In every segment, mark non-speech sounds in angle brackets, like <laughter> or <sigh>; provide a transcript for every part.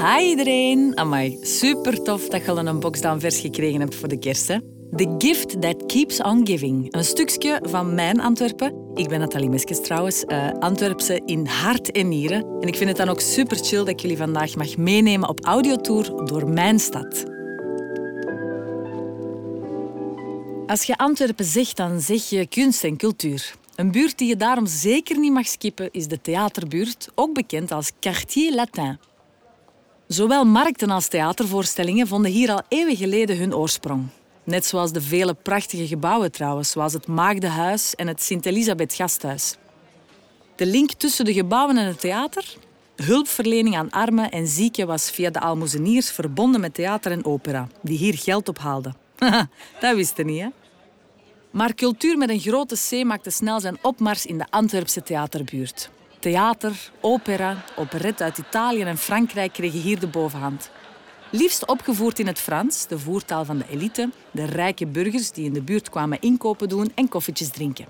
Hi iedereen. Amai, super tof dat je al een box dan vers gekregen hebt voor de kerst. Hè? The Gift That Keeps On Giving. Een stukje van mijn Antwerpen. Ik ben Nathalie Meskes trouwens, uh, Antwerpse in hart en nieren. En ik vind het dan ook super chill dat ik jullie vandaag mag meenemen op audiotour door mijn stad. Als je Antwerpen zegt, dan zeg je kunst en cultuur. Een buurt die je daarom zeker niet mag skippen is de theaterbuurt, ook bekend als Quartier Latin. Zowel markten als theatervoorstellingen vonden hier al eeuwen geleden hun oorsprong. Net zoals de vele prachtige gebouwen trouwens, zoals het Maagdenhuis en het Sint-Elisabeth Gasthuis. De link tussen de gebouwen en het theater? Hulpverlening aan armen en zieken was via de almozeniers verbonden met theater en opera, die hier geld ophaalden. <laughs> dat wist je niet, hè? Maar cultuur met een grote C maakte snel zijn opmars in de Antwerpse theaterbuurt. Theater, opera, operette uit Italië en Frankrijk kregen hier de bovenhand. Liefst opgevoerd in het Frans, de voertaal van de elite, de rijke burgers die in de buurt kwamen inkopen doen en koffietjes drinken.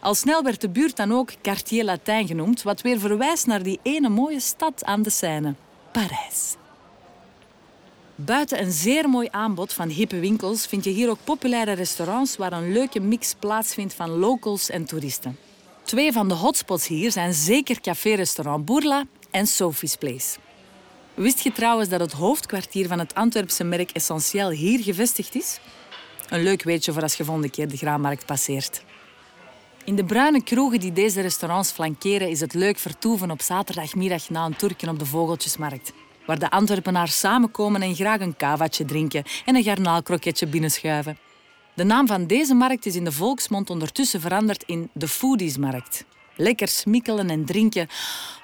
Al snel werd de buurt dan ook Quartier Latin genoemd, wat weer verwijst naar die ene mooie stad aan de Seine, Parijs. Buiten een zeer mooi aanbod van hippe winkels vind je hier ook populaire restaurants waar een leuke mix plaatsvindt van locals en toeristen. Twee van de hotspots hier zijn zeker café-restaurant Bourla en Sophie's Place. Wist je trouwens dat het hoofdkwartier van het Antwerpse merk Essentiel hier gevestigd is? Een leuk weetje voor als je volgende keer de graanmarkt passeert. In de bruine kroegen die deze restaurants flankeren is het leuk vertoeven op zaterdagmiddag na een turken op de Vogeltjesmarkt. Waar de Antwerpenaars samenkomen en graag een kavaatje drinken en een garnaalkroketje binnenschuiven. De naam van deze markt is in de volksmond ondertussen veranderd in de Foodiesmarkt. Lekker smikkelen en drinken.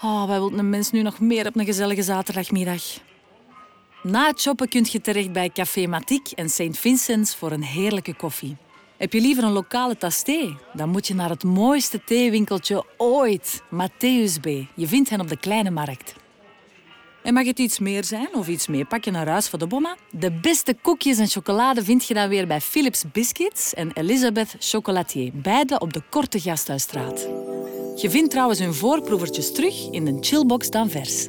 Oh, wij willen een mens nu nog meer op een gezellige zaterdagmiddag. Na het shoppen kun je terecht bij Café Matique en St. Vincent's voor een heerlijke koffie. Heb je liever een lokale tas thee? Dan moet je naar het mooiste theewinkeltje ooit, Matthäus B. Je vindt hen op de Kleine Markt. En mag het iets meer zijn of iets meepakken naar huis voor de bomma? De beste koekjes en chocolade vind je dan weer bij Philips Biscuits en Elisabeth Chocolatier, beide op de Korte Gasthuisstraat. Je vindt trouwens hun voorproevertjes terug in de chillbox dan vers.